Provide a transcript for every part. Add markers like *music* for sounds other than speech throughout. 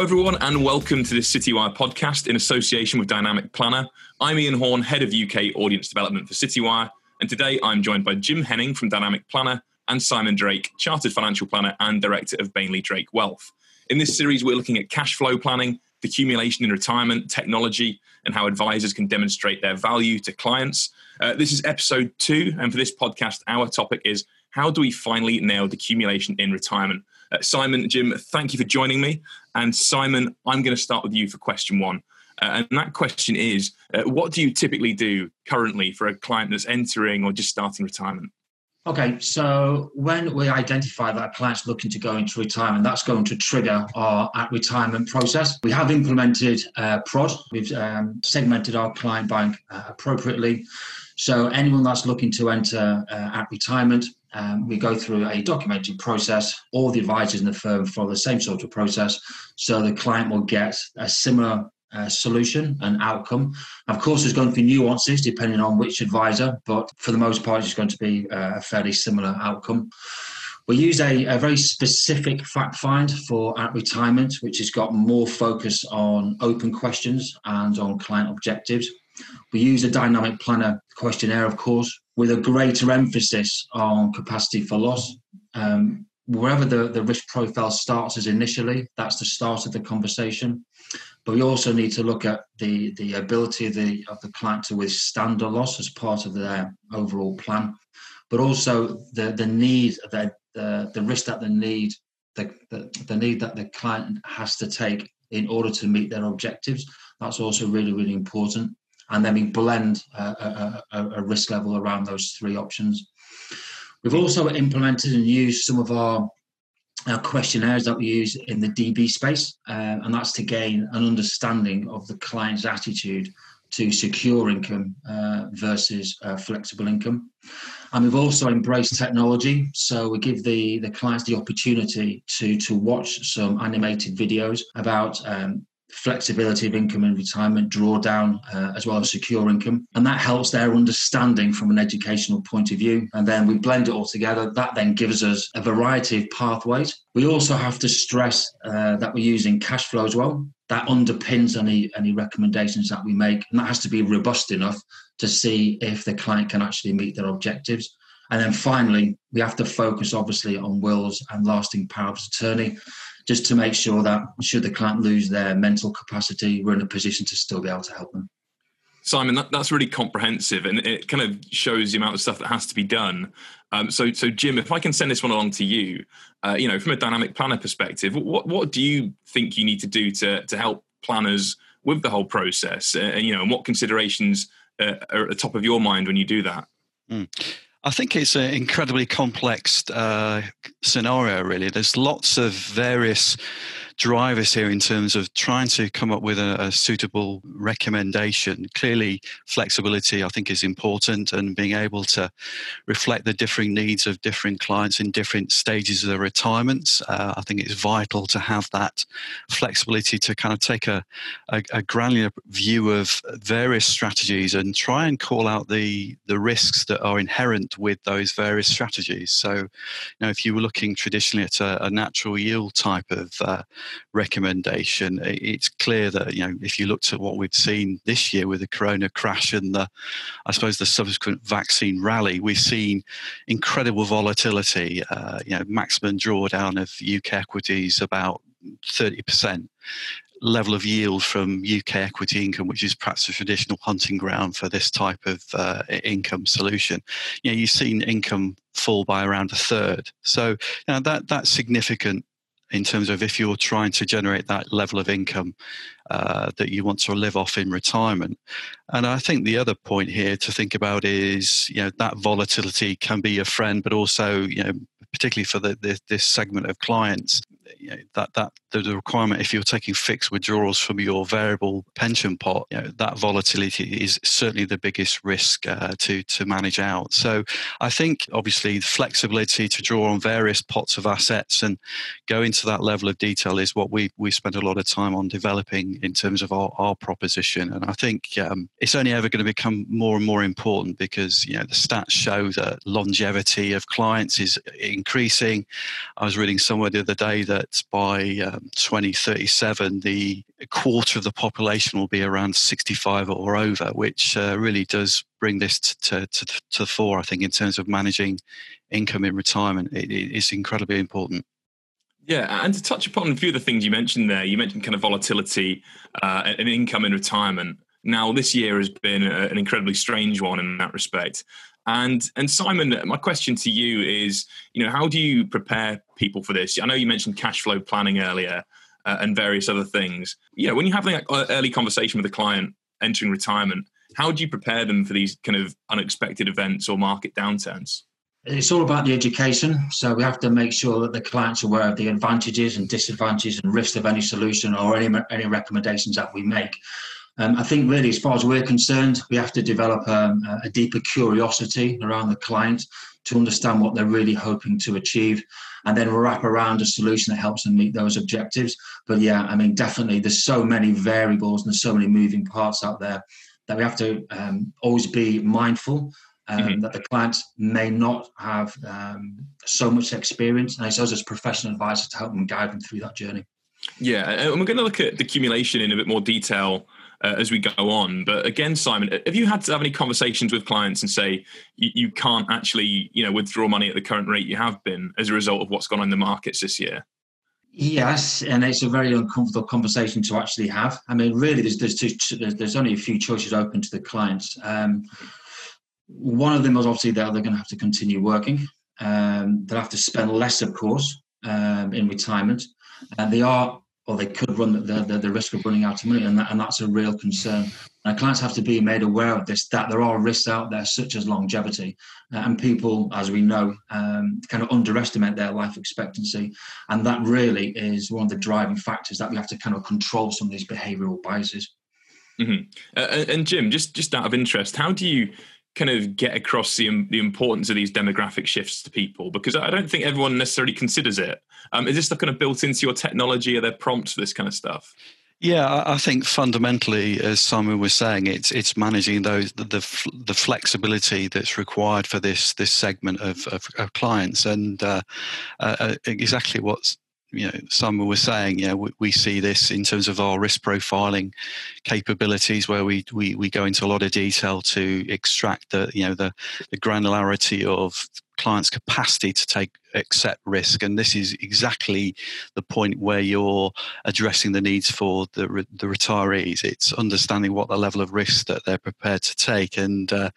Hello, everyone, and welcome to this Citywire podcast in association with Dynamic Planner. I'm Ian Horne, Head of UK Audience Development for Citywire, and today I'm joined by Jim Henning from Dynamic Planner and Simon Drake, Chartered Financial Planner and Director of Bainley Drake Wealth. In this series, we're looking at cash flow planning, decumulation in retirement, technology, and how advisors can demonstrate their value to clients. Uh, this is episode two, and for this podcast, our topic is how do we finally nail decumulation in retirement? Uh, Simon, Jim, thank you for joining me. And Simon, I'm going to start with you for question one. Uh, and that question is uh, what do you typically do currently for a client that's entering or just starting retirement? Okay, so when we identify that a client's looking to go into retirement, that's going to trigger our at retirement process. We have implemented uh, PROD, we've um, segmented our client bank uh, appropriately. So anyone that's looking to enter uh, at retirement, um, we go through a documented process. All the advisors in the firm follow the same sort of process, so the client will get a similar uh, solution and outcome. Of course, there's going to be nuances depending on which advisor, but for the most part, it's going to be uh, a fairly similar outcome. We use a, a, very specific fact find for at retirement, which has got more focus on open questions and on client objectives. We use a dynamic planner questionnaire, of course, with a greater emphasis on capacity for loss. Um, wherever the, the risk profile starts as initially, that's the start of the conversation. But we also need to look at the, the ability of the, of the client to withstand a loss as part of their overall plan, but also the, the need, the, the, the risk that the need, the, the, the need that the client has to take in order to meet their objectives. That's also really, really important. And then we blend a, a, a risk level around those three options. We've also implemented and used some of our questionnaires that we use in the DB space, uh, and that's to gain an understanding of the client's attitude to secure income uh, versus uh, flexible income. And we've also embraced technology, so we give the, the clients the opportunity to, to watch some animated videos about um, flexibility of income and retirement drawdown uh, as well as secure income. And that helps their understanding from an educational point of view. And then we blend it all together. That then gives us a variety of pathways. We also have to stress uh, that we're using cash flow as well. That underpins any any recommendations that we make. And that has to be robust enough to see if the client can actually meet their objectives. And then finally we have to focus obviously on wills and lasting power of attorney just to make sure that should the client lose their mental capacity, we're in a position to still be able to help them. Simon, that, that's really comprehensive, and it kind of shows the amount of stuff that has to be done. Um, so, so Jim, if I can send this one along to you, uh, you know, from a dynamic planner perspective, what what do you think you need to do to to help planners with the whole process, uh, and you know, and what considerations uh, are at the top of your mind when you do that? Mm. I think it's an incredibly complex uh, scenario, really. There's lots of various drivers here in terms of trying to come up with a, a, suitable recommendation. Clearly, flexibility, I think, is important, and being able to reflect the differing needs of different clients in different stages of their retirements. Uh, I think it's vital to have that flexibility to kind of take a, a, a, granular view of various strategies and try and call out the, the risks that are inherent with those various strategies. So, you know, if you were looking traditionally at a, a natural yield type of uh, recommendation. It's clear that you know if you looked at what we've seen this year with the Corona crash and the, I suppose the subsequent vaccine rally, we've seen incredible volatility. Uh, you know, maximum drawdown of UK equities about thirty percent level of yield from UK equity income, which is perhaps a traditional hunting ground for this type of uh, income solution. You know, you've seen income fall by around a third. So you know, that that's significant in terms of if you're trying to generate that level of income uh, that you want to live off in retirement. And I think the other point here to think about is, you know, that volatility can be a friend, but also, you know, particularly for the, the, this segment of clients, you know, that that the requirement if you're taking fixed withdrawals from your variable pension pot, you know, that volatility is certainly the biggest risk uh, to to manage out. So I think obviously the flexibility to draw on various pots of assets and go into that level of detail is what we we spend a lot of time on developing in terms of our, our proposition. And I think um, it's only ever going to become more and more important because you know the stats show that longevity of clients is increasing. I was reading somewhere the other day that by uh, 2037, the quarter of the population will be around 65 or over, which uh, really does bring this to, to, to the fore, I think, in terms of managing income in retirement. It, it's incredibly important. Yeah, and to touch upon a few of the things you mentioned there, you mentioned kind of volatility uh, and income in retirement. Now, this year has been a, an incredibly strange one in that respect. And and Simon, my question to you is, you know, how do you prepare people for this? I know you mentioned cash flow planning earlier uh, and various other things. You know, when you have an early conversation with a client entering retirement, how do you prepare them for these kind of unexpected events or market downturns? It's all about the education. So we have to make sure that the client's aware of the advantages and disadvantages and risks of any solution or any, any recommendations that we make. Um, I think really, as far as we're concerned, we have to develop um, a deeper curiosity around the client to understand what they're really hoping to achieve, and then wrap around a solution that helps them meet those objectives. But yeah, I mean, definitely, there's so many variables and there's so many moving parts out there that we have to um, always be mindful um, mm-hmm. that the client may not have um, so much experience, and it's us as professional advisors to help them guide them through that journey. Yeah, and we're going to look at decumulation in a bit more detail uh, as we go on. But again, Simon, have you had to have any conversations with clients and say you, you, can't actually, you know, withdraw money at the current rate you have been as a result of what's gone on in the markets this year? Yes, and it's a very uncomfortable conversation to actually have. I mean, really, there's there's, two, there's only a few choices open to the clients. Um, one of them is obviously that they're going to have to continue working. Um, they'll have to spend less, of course, um, in retirement. And they are or they could run the, the, the, risk of running out of money, and, that, and that's a real concern. And clients have to be made aware of this, that there are risks out there, such as longevity. Uh, and people, as we know, um, kind of underestimate their life expectancy. And that really is one of the driving factors that we have to kind of control some of these behavioral biases. Mm-hmm. Uh, and Jim, just, just out of interest, how do you kind of get across the the importance of these demographic shifts to people because I don't think everyone necessarily considers it. Um, is this kind of built into your technology? Are there prompts for this kind of stuff? Yeah, I think fundamentally, as Simon was saying, it's it's managing those the the, the flexibility that's required for this this segment of, of, of clients, and uh, uh, uh exactly what's you know, Simon was saying, you know, we, we, see this in terms of our risk profiling capabilities, where we, we we go into a lot of detail to extract the you know the the granularity of client's capacity to take accept risk and this is exactly the point where you're addressing the needs for the, the retirees. It's understanding what the level of risk that they're prepared to take and uh,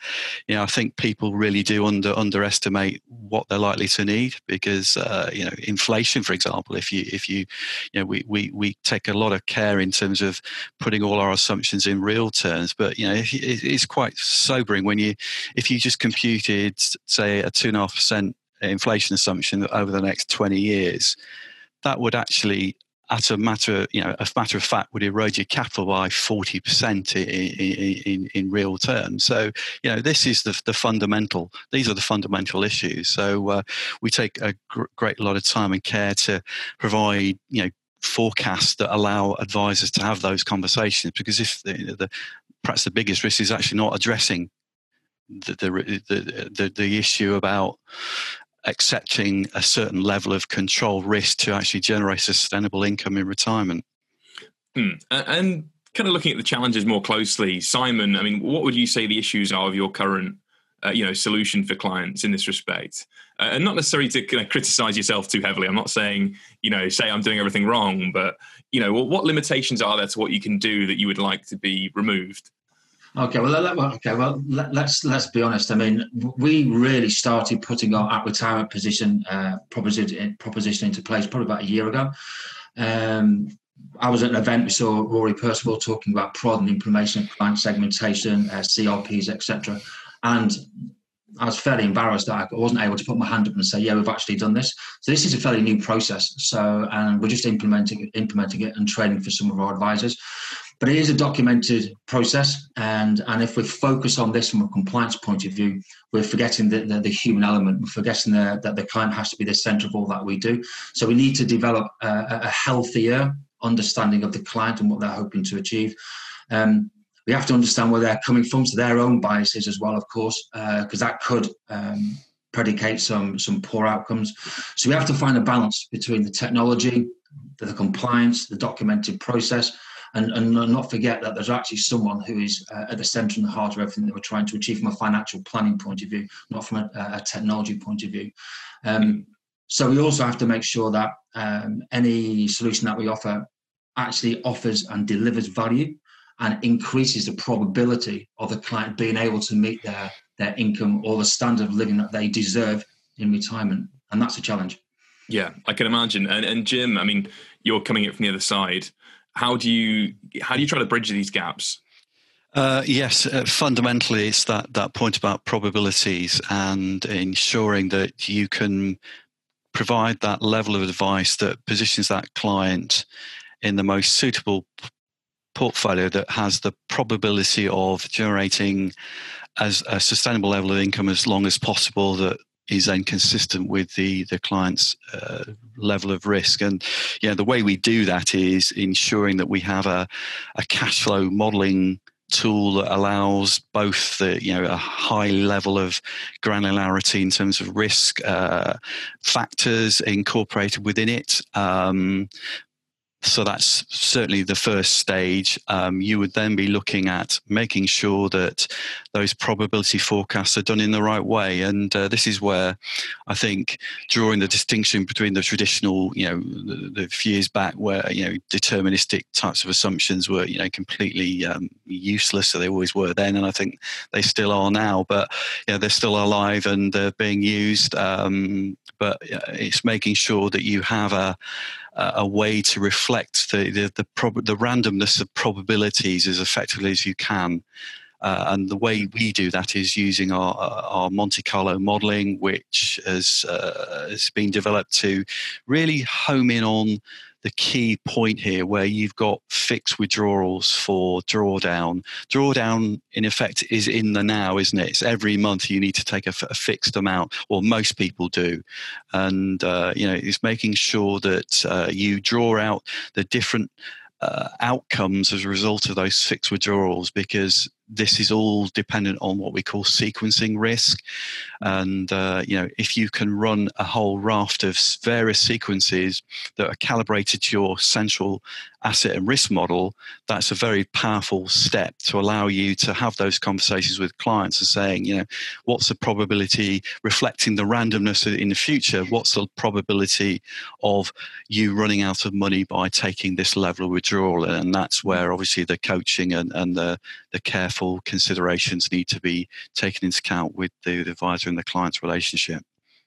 you know i think people really do under underestimate what they're likely to need because uh, you know inflation for example if you if you you know we, we we take a lot of care in terms of putting all our assumptions in real terms but you know it's quite sobering when you if you just computed say a two and a half percent inflation assumption over the next 20 years, that would actually, at a matter, you know, as a matter of fact, would erode your capital by 40% in, in, in real terms. So, you know, this is the, the fundamental, these are the fundamental issues. So uh, we take a gr- great lot of time and care to provide, you know, forecasts that allow advisors to have those conversations because if the, the perhaps the biggest risk is actually not addressing the the, the, the issue about accepting a certain level of control risk to actually generate sustainable income in retirement. Hmm. And kind of looking at the challenges more closely, Simon, I mean, what would you say the issues are of your current, uh, you know, solution for clients in this respect? Uh, and not necessarily to kind of criticize yourself too heavily. I'm not saying, you know, say I'm doing everything wrong, but you know, what limitations are there to what you can do that you would like to be removed? Okay, well, let, okay, well, let, let's let's be honest. I mean, we really started putting our at retirement position uh, proposition proposition into place probably about a year ago. Um, I was at an event. We saw Rory Percival talking about prod and implementation client segmentation, uh, CRPs, etc. And I was fairly embarrassed that I wasn't able to put my hand up and say, "Yeah, we've actually done this." So this is a fairly new process. So, and we're just implementing implementing it and training for some of our advisors. But it is a documented process, and and if we focus on this from a compliance point of view, we're forgetting the, the, the human element. We're forgetting the, that the client has to be the centre of all that we do. So we need to develop a, a healthier understanding of the client and what they're hoping to achieve. Um, we have to understand where they're coming from, so their own biases as well, of course, because uh, that could um, predicate some some poor outcomes. So we have to find a balance between the technology, the compliance, the documented process, and, and not forget that there's actually someone who is uh, at the centre and the heart of everything that we're trying to achieve from a financial planning point of view, not from a, a technology point of view. Um, so we also have to make sure that um, any solution that we offer actually offers and delivers value and increases the probability of the client being able to meet their, their income or the standard of living that they deserve in retirement. And that's a challenge. Yeah, I can imagine. And, and Jim, I mean, you're coming in from the other side how do you how do you try to bridge these gaps? Uh, yes, uh, fundamentally, it's that that point about probabilities and ensuring that you can provide that level of advice that positions that client in the most suitable portfolio that has the probability of generating as a sustainable level of income as long as possible that is then consistent with the the client's uh, level of risk. And yeah, the way we do that is ensuring that we have a, a cash flow modeling tool that allows both the you know a high level of granularity in terms of risk uh, factors incorporated within it um, so that's certainly the first stage. Um, you would then be looking at making sure that those probability forecasts are done in the right way. And uh, this is where I think drawing the distinction between the traditional, you know, the, the few years back where, you know, deterministic types of assumptions were, you know, completely um, useless. So they always were then. And I think they still are now. But, yeah, they're still alive and they're being used. Um, but it's making sure that you have a, a way to reflect the the the, prob- the randomness of probabilities as effectively as you can. Uh, and the way we do that is using our, our Monte Carlo modeling, which has, uh, has been developed to really home in on the key point here where you've got fixed withdrawals for drawdown. Drawdown, in effect, is in the now, isn't it? It's every month you need to take a, fixed amount, or most people do. And, uh, you know, it's making sure that uh, you draw out the different uh, outcomes as a result of those fixed withdrawals because this is all dependent on what we call sequencing risk. And, uh, you know, if you can run a whole raft of various sequences that are calibrated to your central asset and risk model, that's a very powerful step to allow you to have those conversations with clients and saying, you know, what's the probability reflecting the randomness in the future? What's the probability of you running out of money by taking this level of withdrawal? And that's where obviously the coaching and, and the, the careful considerations need to be taken into account with the, the advisor and the client's relationship.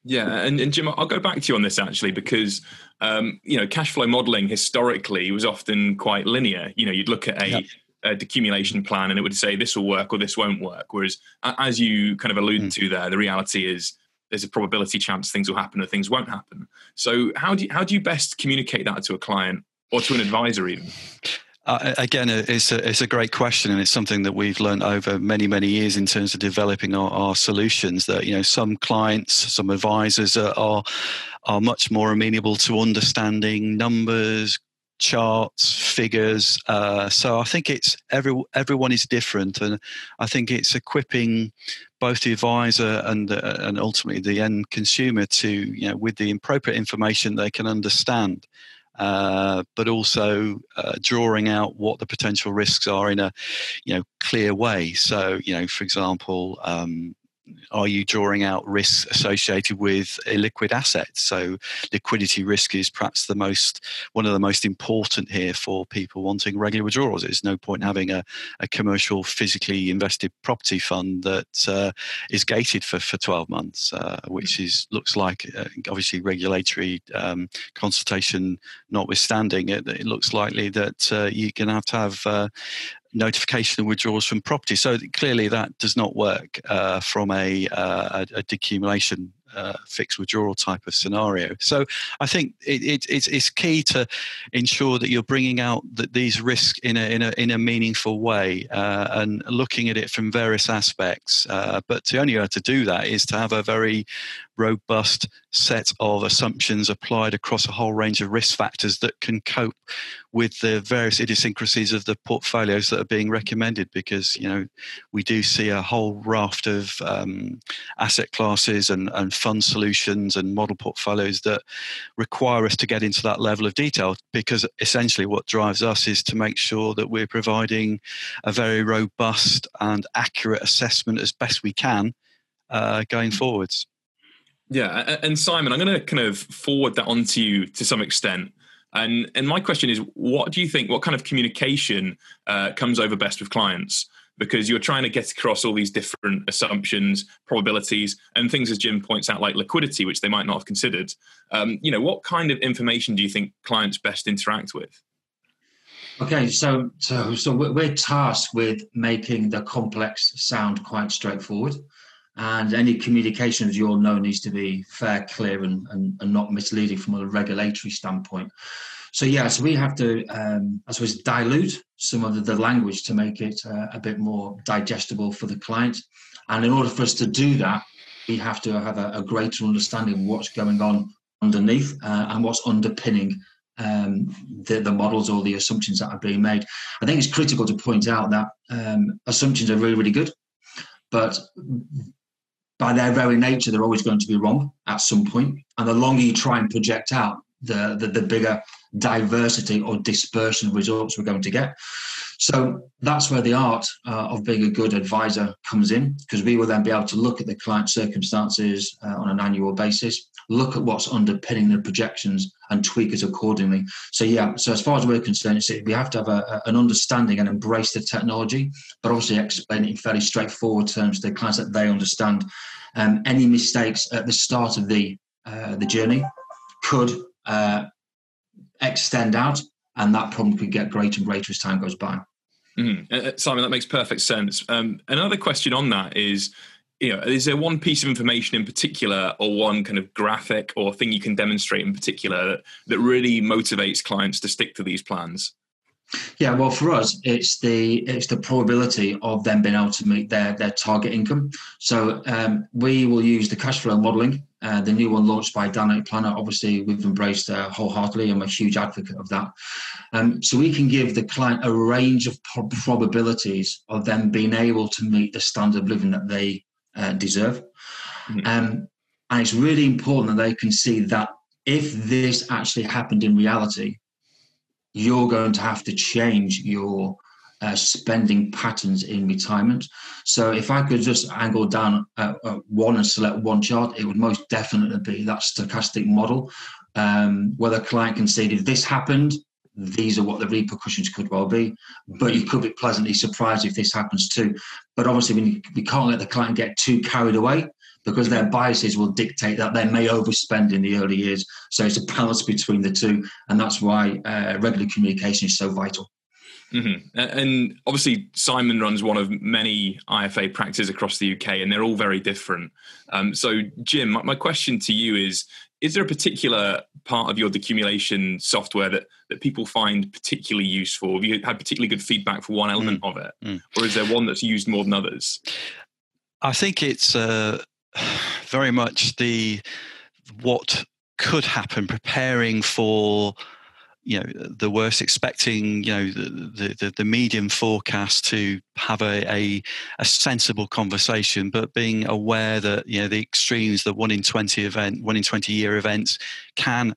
Yeah, and, and, Jim, I'll go back to you on this actually because um, you know cash flow modeling historically was often quite linear. You know, you'd look at a, yep. a decumulation plan and it would say this will work or this won't work. Whereas, as you kind of alluded mm. to there, the reality is there's a probability chance things will happen or things won't happen. So, how do you, how do you best communicate that to a client or to an advisor even? Uh, again, it's a, it's a great question, and it's something that we've learned over many, many years in terms of developing our, our solutions. That you know, some clients, some advisors are, are, are much more amenable to understanding numbers, charts, figures. Uh, so I think it's every everyone is different, and I think it's equipping both the advisor and the, and ultimately the end consumer to you know with the appropriate information they can understand. Uh, but also uh, drawing out what the potential risks are in a you know clear way. So you know, for example, um, are you drawing out risks associated with illiquid assets? So liquidity risk is perhaps the most one of the most important here for people wanting regular withdrawals. There's no point having a, a commercial physically invested property fund that uh, is gated for, for 12 months, uh, which is looks like uh, obviously regulatory um, consultation notwithstanding, it, it, looks likely that uh, you're going to have to have uh, notification of withdrawals from property. So clearly, that does not work uh, from a, uh, a, decumulation uh, fixed withdrawal type of scenario. So I think it, it, it's, it's key to ensure that you're bringing out the, these risks in a, in a, in a meaningful way uh, and looking at it from various aspects. Uh, but the only way to do that is to have a very robust set of assumptions applied across a whole range of risk factors that can cope with the various idiosyncrasies of the portfolios that are being recommended because you know we do see a whole raft of um, asset classes and, and fund solutions and model portfolios that require us to get into that level of detail because essentially what drives us is to make sure that we're providing a very robust and accurate assessment as best we can uh, going forwards yeah, and Simon, I'm going to kind of forward that onto you to some extent. And and my question is, what do you think? What kind of communication uh, comes over best with clients? Because you're trying to get across all these different assumptions, probabilities, and things as Jim points out, like liquidity, which they might not have considered. Um, you know, what kind of information do you think clients best interact with? Okay, so so so we're tasked with making the complex sound quite straightforward and any communication, as you all know, needs to be fair, clear, and, and, and not misleading from a regulatory standpoint. So yeah, so we have to, um, I suppose, dilute some of the, the language to make it uh, a bit more digestible for the client. And in order for us to do that, we have to have a, a greater understanding of what's going on underneath uh, and what's underpinning um, the, the, models or the assumptions that are being made. I think it's critical to point out that um, assumptions are really, really good, but by their very nature, they're always going to be wrong at some point. And the longer you try and project out, the, the, the bigger diversity or dispersion of results we're going to get. So that's where the art uh, of being a good advisor comes in, because we will then be able to look at the client circumstances uh, on an annual basis, look at what's underpinning the projections, and tweak it accordingly. So yeah, so as far as we're concerned, we have to have a, an understanding and embrace the technology, but obviously explain it in fairly straightforward terms to the clients that they understand. Um, any mistakes at the start of the uh, the journey could uh, extend out and that problem could get greater and greater as time goes by. Mm. Simon, that makes perfect sense. Um, another question on that is, you know, is there one piece of information in particular, or one kind of graphic or thing you can demonstrate in particular that, that really motivates clients to stick to these plans? Yeah, well, for us, it's the it's the probability of them being able to meet their their target income. So um, we will use the cash flow modelling, uh, the new one launched by Dynamic Planner. Obviously, we've embraced uh, wholeheartedly. I'm a huge advocate of that. Um, so we can give the client a range of pro- probabilities of them being able to meet the standard of living that they uh, deserve. Mm-hmm. Um, and it's really important that they can see that if this actually happened in reality, you're going to have to change your uh, spending patterns in retirement. So if I could just angle down uh, uh, one and select one chart, it would most definitely be that stochastic model um, where the client can see if this happened, these are what the repercussions could well be. But you could be pleasantly surprised if this happens too. But obviously, we, we can't let the client get too carried away because their biases will dictate that they may overspend in the early years. So it's a balance between the two, and that's why uh, regular communication is so vital. Mm-hmm. And obviously, Simon runs one of many IFA practices across the UK, and they're all very different. Um, so, Jim, my, my question to you is: Is there a particular part of your decumulation software that that people find particularly useful? Have you had particularly good feedback for one element mm. of it, mm. or is there one that's used more than others? I think it's uh, very much the what could happen, preparing for you know the worst, expecting you know the the, the medium forecast to have a, a, a sensible conversation, but being aware that you know the extremes, the one in twenty event, one in twenty year events can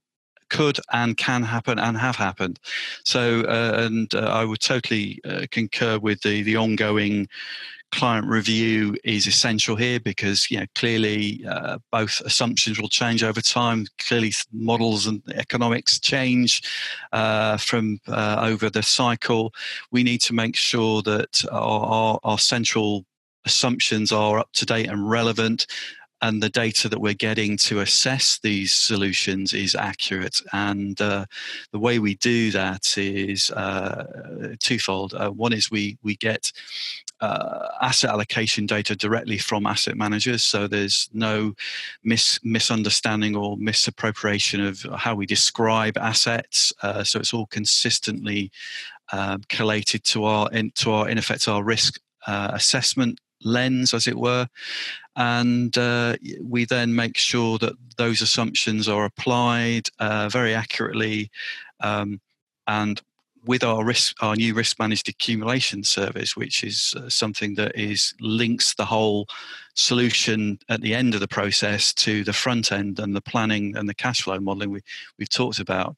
could and can happen and have happened. So, uh, and uh, I would totally uh, concur with the the ongoing client review is essential here because you know clearly uh, both assumptions will change over time clearly models and economics change uh, from uh, over the cycle we need to make sure that our, our, our central assumptions are up to date and relevant and the data that we're getting to assess these solutions is accurate. And uh, the way we do that is uh, twofold. Uh, one is we we get uh, asset allocation data directly from asset managers, so there's no mis- misunderstanding or misappropriation of how we describe assets. Uh, so it's all consistently um, collated to our in, to our in effect our risk uh, assessment lens, as it were. And uh, we then make sure that those assumptions are applied uh, very accurately um, and with our risk, our new risk managed decumulation service, which is uh, something that is links the whole solution at the end of the process to the front end and the planning and the cash flow modeling we, we've talked about.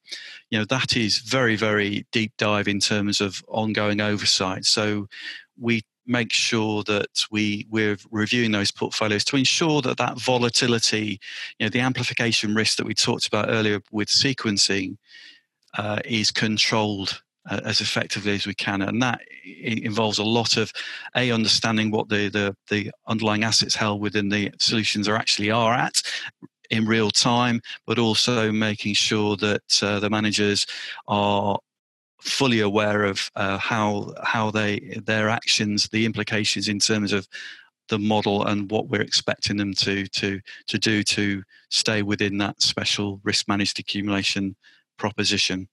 You know that is very very deep dive in terms of ongoing oversight. So we make sure that we we're reviewing those portfolios to ensure that that volatility, you know, the amplification risk that we talked about earlier with sequencing. Uh, is controlled uh, as effectively as we can, and that involves a lot of a understanding what the, the the underlying assets held within the solutions are actually are at in real time, but also making sure that uh, the managers are fully aware of uh, how how they their actions, the implications in terms of the model and what we're expecting them to to to do to stay within that special risk managed decumulation proposition.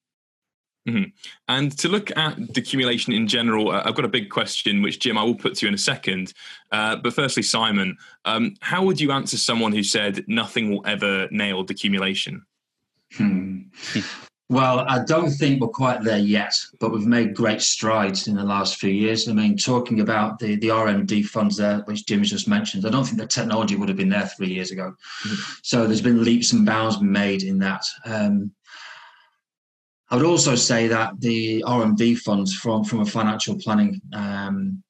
Mm-hmm. And to look at decumulation in general, uh, I've got a big question, which Jim, I will put to you in a second. Uh, but firstly, Simon, um, how would you answer someone who said nothing will ever nail decumulation? Hmm. Well, I don't think we're quite there yet, but we've made great strides in the last few years. I mean, talking about the, the RMD funds there, which Jim has just mentioned, I don't think the technology would have been there three years ago. Mm-hmm. So there's been leaps and bounds made in that. Um, I would also say that the RMD funds, from from a financial planning um,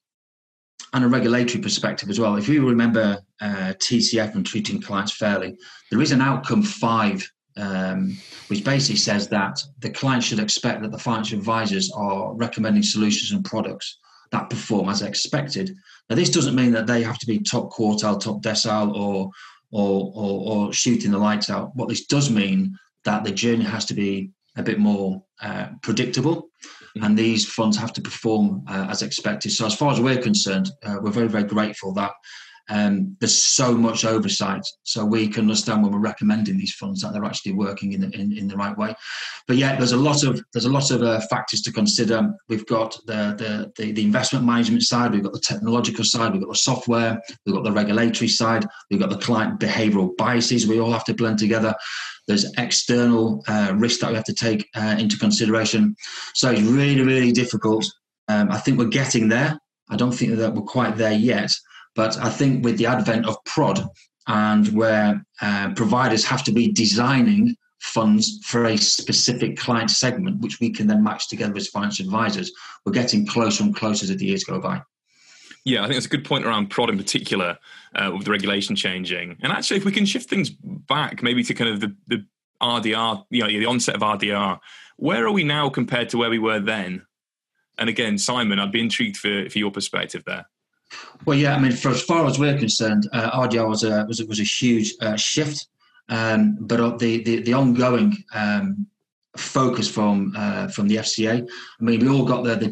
and a regulatory perspective as well, if you remember uh, TCF and treating clients fairly, there is an outcome five, um, which basically says that the client should expect that the financial advisors are recommending solutions and products that perform as expected. Now, this doesn't mean that they have to be top quartile, top decile, or or, or, or shooting the lights out. What this does mean that the journey has to be a bit more uh, predictable, mm-hmm. and these funds have to perform uh, as expected. So, as far as we're concerned, uh, we're very, very grateful that um, there's so much oversight, so we can understand when we're recommending these funds that they're actually working in the, in, in the right way. But yeah, there's a lot of there's a lot of uh, factors to consider. We've got the, the, the the investment management side, we've got the technological side, we've got the software, we've got the regulatory side, we've got the client behavioural biases. We all have to blend together. There's external uh, risk that we have to take uh, into consideration. So it's really really difficult. Um, I think we're getting there. I don't think that we're quite there yet but I think with the advent of prod and where uh, providers have to be designing funds for a specific client segment, which we can then match together as financial advisors, we're getting closer and closer as the years go by. Yeah, I think that's a good point around prod in particular, uh, with the regulation changing. And actually, if we can shift things back, maybe to kind of the, the RDR, you know, the onset of RDR, where are we now compared to where we were then? And again, Simon, I'd be intrigued for, for your perspective there. Well, yeah, I mean, for as far as we're concerned, uh, RDR was a was was a huge uh, shift, um, but the, the the ongoing um, focus from uh, from the FCA. I mean, we all got the the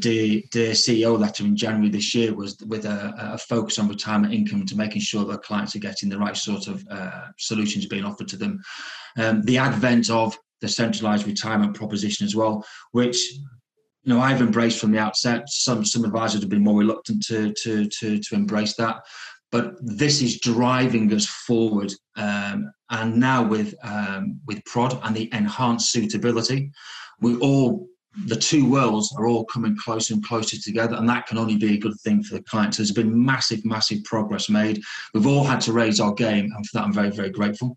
dear, CEO letter in January this year was with a, a, focus on retirement income to making sure that clients are getting the right sort of uh, solutions being offered to them. Um, the advent of the centralised retirement proposition as well, which you know, I've embraced from the outset. Some some advisors have been more reluctant to to to to embrace that, but this is driving us forward. Um, and now with um, with prod and the enhanced suitability, we all the two worlds are all coming closer and closer together, and that can only be a good thing for the clients. There's been massive, massive progress made. We've all had to raise our game, and for that, I'm very, very grateful.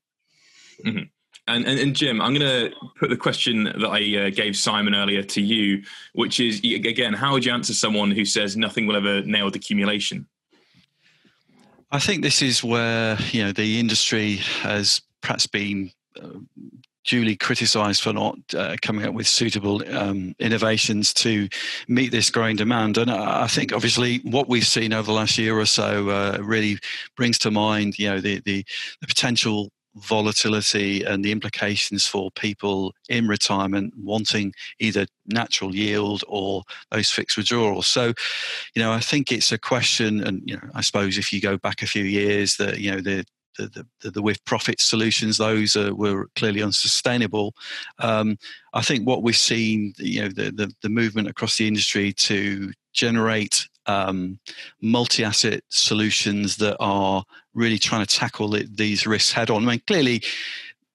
Mm-hmm. And, and, and, Jim, I'm going to put the question that I uh, gave Simon earlier to you, which is again, how would you answer someone who says nothing will ever nail decumulation? I think this is where you know the industry has perhaps been uh, duly criticised for not uh, coming up with suitable um, innovations to meet this growing demand. And I think, obviously, what we've seen over the last year or so uh, really brings to mind, you know, the, the, the potential volatility and the implications for people in retirement wanting either natural yield or those fixed withdrawals. So, you know, I think it's a question, and you know, I suppose if you go back a few years, that you know the the, the, the, with profit solutions, those are, were clearly unsustainable. Um, I think what we've seen, you know, the, the, the movement across the industry to generate um, multi-asset solutions that are really trying to tackle these risks head on. I mean, clearly,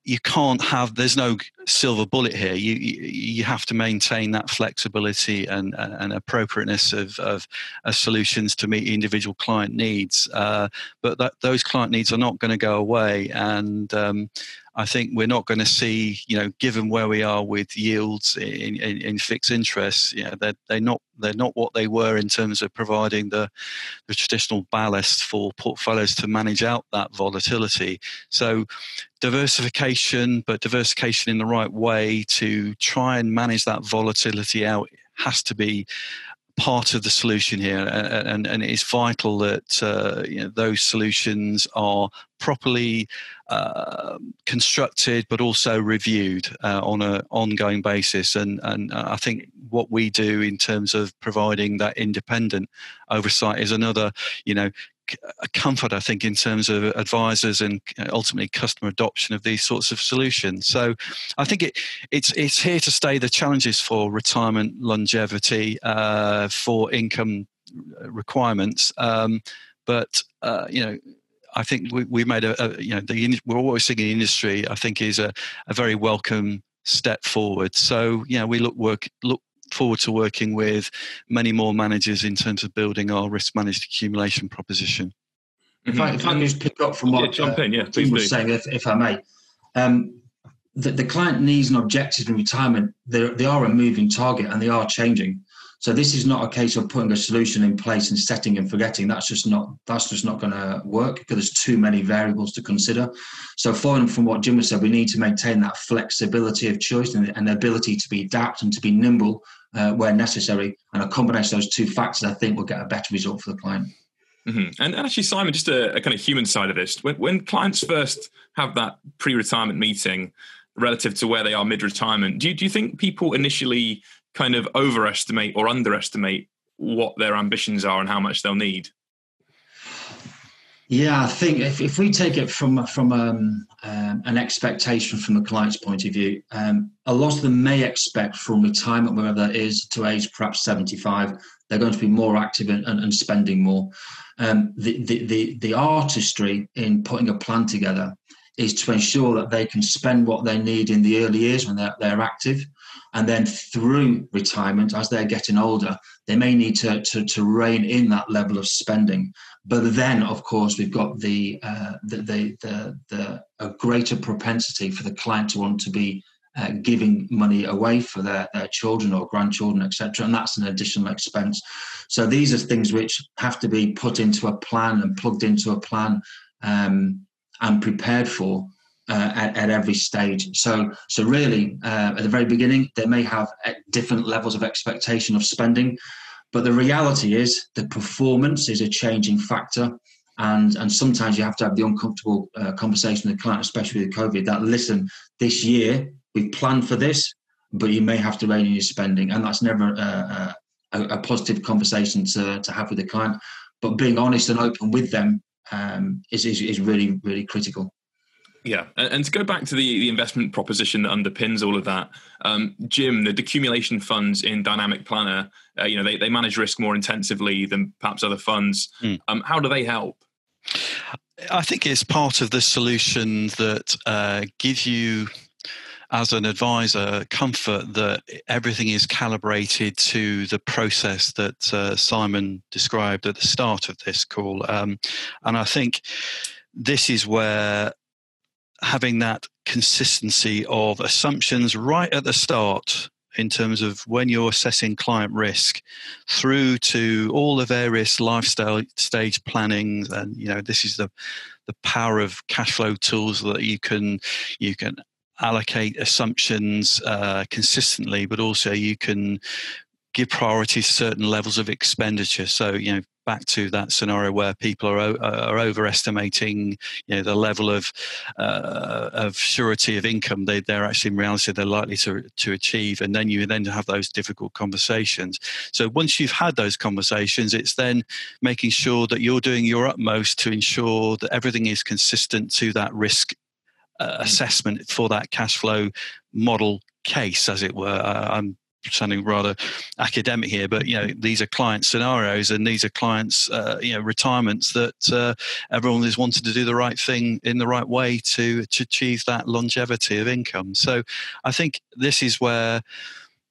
you can't have there's no silver bullet here you you, have to maintain that flexibility and and appropriateness of, of, of solutions to meet individual client needs uh, but that, those client needs are not going to go away and um, I think we're not going to see, you know, given where we are with yields in, in, in fixed interest, you know, they're, they're not they're not what they were in terms of providing the the traditional ballast for portfolios to manage out that volatility. So diversification, but diversification in the right way to try and manage that volatility out has to be part of the solution here, and, and it's vital that uh, you know, those solutions are properly uh, constructed, but also reviewed uh, on an ongoing basis. And, and I think what we do in terms of providing that independent oversight is another, you know, comfort, I think, in terms of advisors and uh, ultimately customer adoption of these sorts of solutions. So, I think it, it's it's here to stay. The challenges for retirement longevity, uh, for income requirements, um, but uh, you know. I think we, we made a, a, you know the we're always seeing the industry. I think is a, a very welcome step forward. So yeah, we look work look forward to working with many more managers in terms of building our risk managed decumulation proposition. If I, if I can just pick up from what yeah, jump in, yeah, uh, Jim was saying, if, if I may, um, the, the client needs and objectives in retirement, they are a moving target and they are changing. So this is not a case of putting a solution in place and setting and forgetting. That's just not that's just not going to work because there's too many variables to consider. So following from what Jim has said, we need to maintain that flexibility of choice and, and the ability to be adapt and to be nimble uh, where necessary. And a combination of those two factors, I think, will get a better result for the client. Mm-hmm. And, and, actually, Simon, just a, a, kind of human side of this. When, when clients first have that pre-retirement meeting relative to where they are mid-retirement, do you, do you think people initially kind of overestimate or underestimate what their ambitions are and how much they'll need? Yeah, I think if, if we take it from from um, um, an expectation from the client's point of view, um, a lot of them may expect from retirement, wherever that is, to age perhaps 75, they're going to be more active and, and, and spending more. Um, the, the, the, the artistry in putting a plan together is to ensure that they can spend what they need in the early years when they're, they're active and then through retirement, as they're getting older, they may need to, to, to rein in that level of spending. But then, of course, we've got the, uh, the, the, the, the, a greater propensity for the client to want to be uh, giving money away for their, their children or grandchildren, etc. And that's an additional expense. So these are things which have to be put into a plan and plugged into a plan um, and prepared for uh, at, at, every stage. So, so really, uh, at the very beginning, they may have uh, different levels of expectation of spending, but the reality is the performance is a changing factor. And, and sometimes you have to have the uncomfortable uh, conversation with the client, especially with COVID, that listen, this year we've planned for this, but you may have to rein in your spending. And that's never a, a, a positive conversation to, to have with the client. But being honest and open with them um, is, is, is really, really critical. Yeah, and, to go back to the, the investment proposition that underpins all of that, um, Jim, the decumulation funds in Dynamic Planner, uh, you know, they, they manage risk more intensively than perhaps other funds. Mm. Um, how do they help? I think it's part of the solution that uh, gives you, as an advisor, comfort that everything is calibrated to the process that uh, Simon described at the start of this call. Um, and I think this is where having that consistency of assumptions right at the start in terms of when you're assessing client risk through to all the various lifestyle stage planning and you know this is the the power of cash flow tools that you can you can allocate assumptions uh, consistently but also you can give priority to certain levels of expenditure. So you know back to that scenario where people are are overestimating you know the level of uh, of surety of income they they're actually in reality they're likely to to achieve and then you then have those difficult conversations. So once you've had those conversations it's then making sure that you're doing your utmost to ensure that everything is consistent to that risk uh, assessment for that cash flow model case as it were. Uh, i'm sounding rather academic here, but you know these are client scenarios and these are clients uh, you know retirements that uh, everyone is wanting to do the right thing in the right way to to achieve that longevity of income. So I think this is where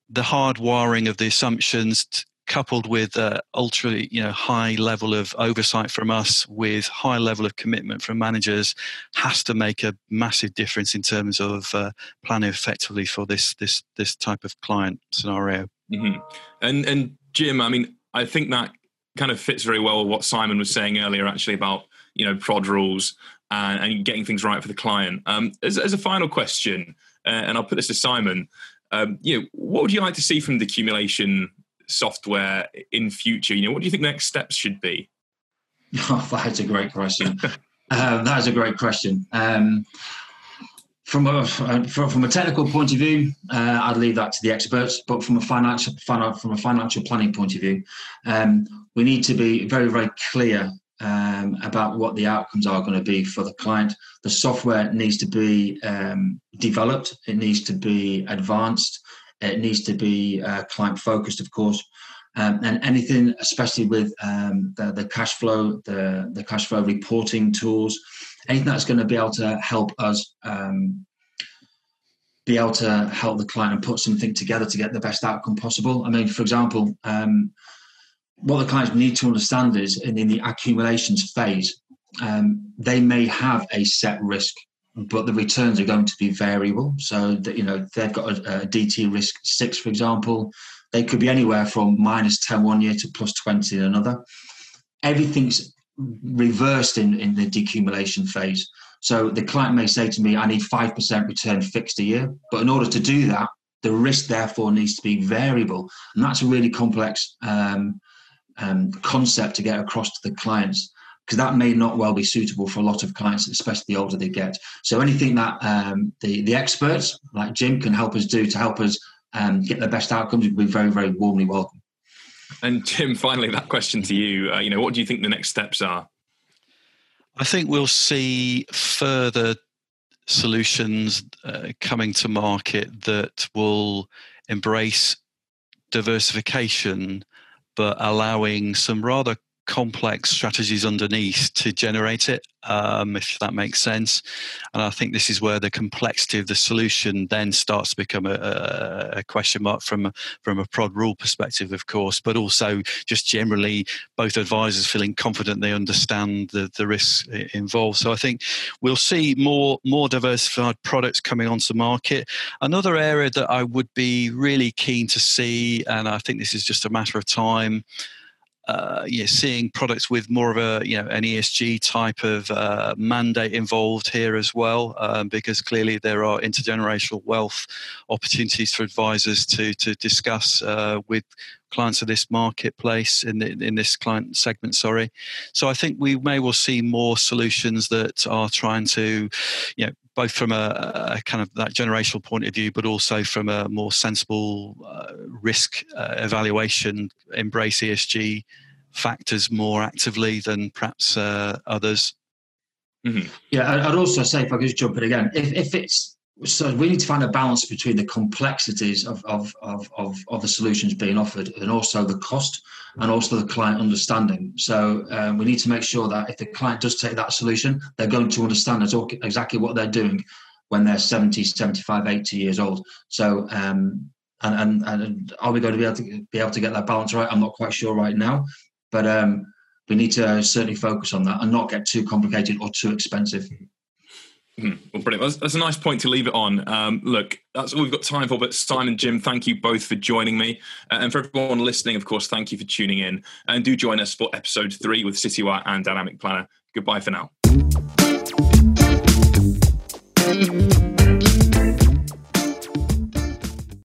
the hard wiring of the assumptions coupled with uh, ultra you know high level of oversight from us with high level of commitment from managers has to make a massive difference in terms of uh, planning effectively for this this this type of client scenario mm-hmm. and and jim i mean i think that kind of fits very well with what simon was saying earlier actually about you know prod rules and, and getting things right for the client um, as, as a final question uh, and i'll put this to simon um, you know, what would you like to see from decumulation software in future? You know, what do you think next steps should be? *laughs* Oh, that's a great question. *laughs* um, that is a great question. Um, from a from a technical point of view, uh, I'd leave that to the experts. But from a financial from a financial planning point of view, um, we need to be very very clear um, about what the outcomes are going to be for the client. The software needs to be um, developed. It needs to be advanced. It needs to be uh, client focused, of course. Um, and anything, especially with um, the, the cash flow, the, the cash flow reporting tools, anything that's going to be able to help us um, be able to help the client and put something together to get the best outcome possible. I mean, for example, um, what the clients need to understand is in, in the accumulations phase, um, they may have a set risk but the returns are going to be variable. So that you know they've got a, a, DP risk six, for example, they could be anywhere from minus 10 one year to plus 20 in another. Everything's reversed in, in the decumulation phase. So the client may say to me, I need 5% return fixed a year. But in order to do that, the risk therefore needs to be variable. And that's a really complex um, um, concept to get across to the clients because that may not well be suitable for a lot of clients, especially the older they get. So anything that um, the the experts like Jim can help us do to help us um, get the best outcomes would be very very warmly welcome. And Jim, finally, that question to you. Uh, you know, what do you think the next steps are? I think we'll see further solutions uh, coming to market that will embrace diversification, but allowing some rather complex strategies underneath to generate it, um, if that makes sense. And I think this is where the complexity of the solution then starts to become a, a question mark from from a prod rule perspective, of course, but also just generally both advisors feeling confident they understand the, the risks involved. So I think we'll see more more diversified products coming onto market. Another area that I would be really keen to see, and I think this is just a matter of time uh, you know, seeing products with more of a you know an ESG type of uh, mandate involved here as well, um, because clearly there are intergenerational wealth opportunities for advisors to to discuss uh, with clients of this marketplace in the, in this client segment. Sorry, so I think we may well see more solutions that are trying to, you know, both from a, a, kind of that generational point of view, but also from a more sensible uh, risk uh, evaluation, embrace ESG factors more actively than perhaps uh, others. Mm-hmm. Yeah, I'd also say, if I could just jump in again, if, if it's so we need to find a balance between the complexities of, of, of, of, of the solutions being offered and also the cost and also the client understanding. So um, we need to make sure that if the client does take that solution, they're going to understand exactly what they're doing when they're 70, 75, 80 years old. So um, and, and, and are we going to be able to be able to get that balance right? I'm not quite sure right now, but um, we need to certainly focus on that and not get too complicated or too expensive. Hmm. Well, brilliant. That's, that's, a nice point to leave it on. Um, look, that's all we've got time for. But Simon, Jim, thank you both for joining me. Uh, and for everyone listening, of course, thank you for tuning in. And do join us for episode three with Citywire and Dynamic Planner. Goodbye for now.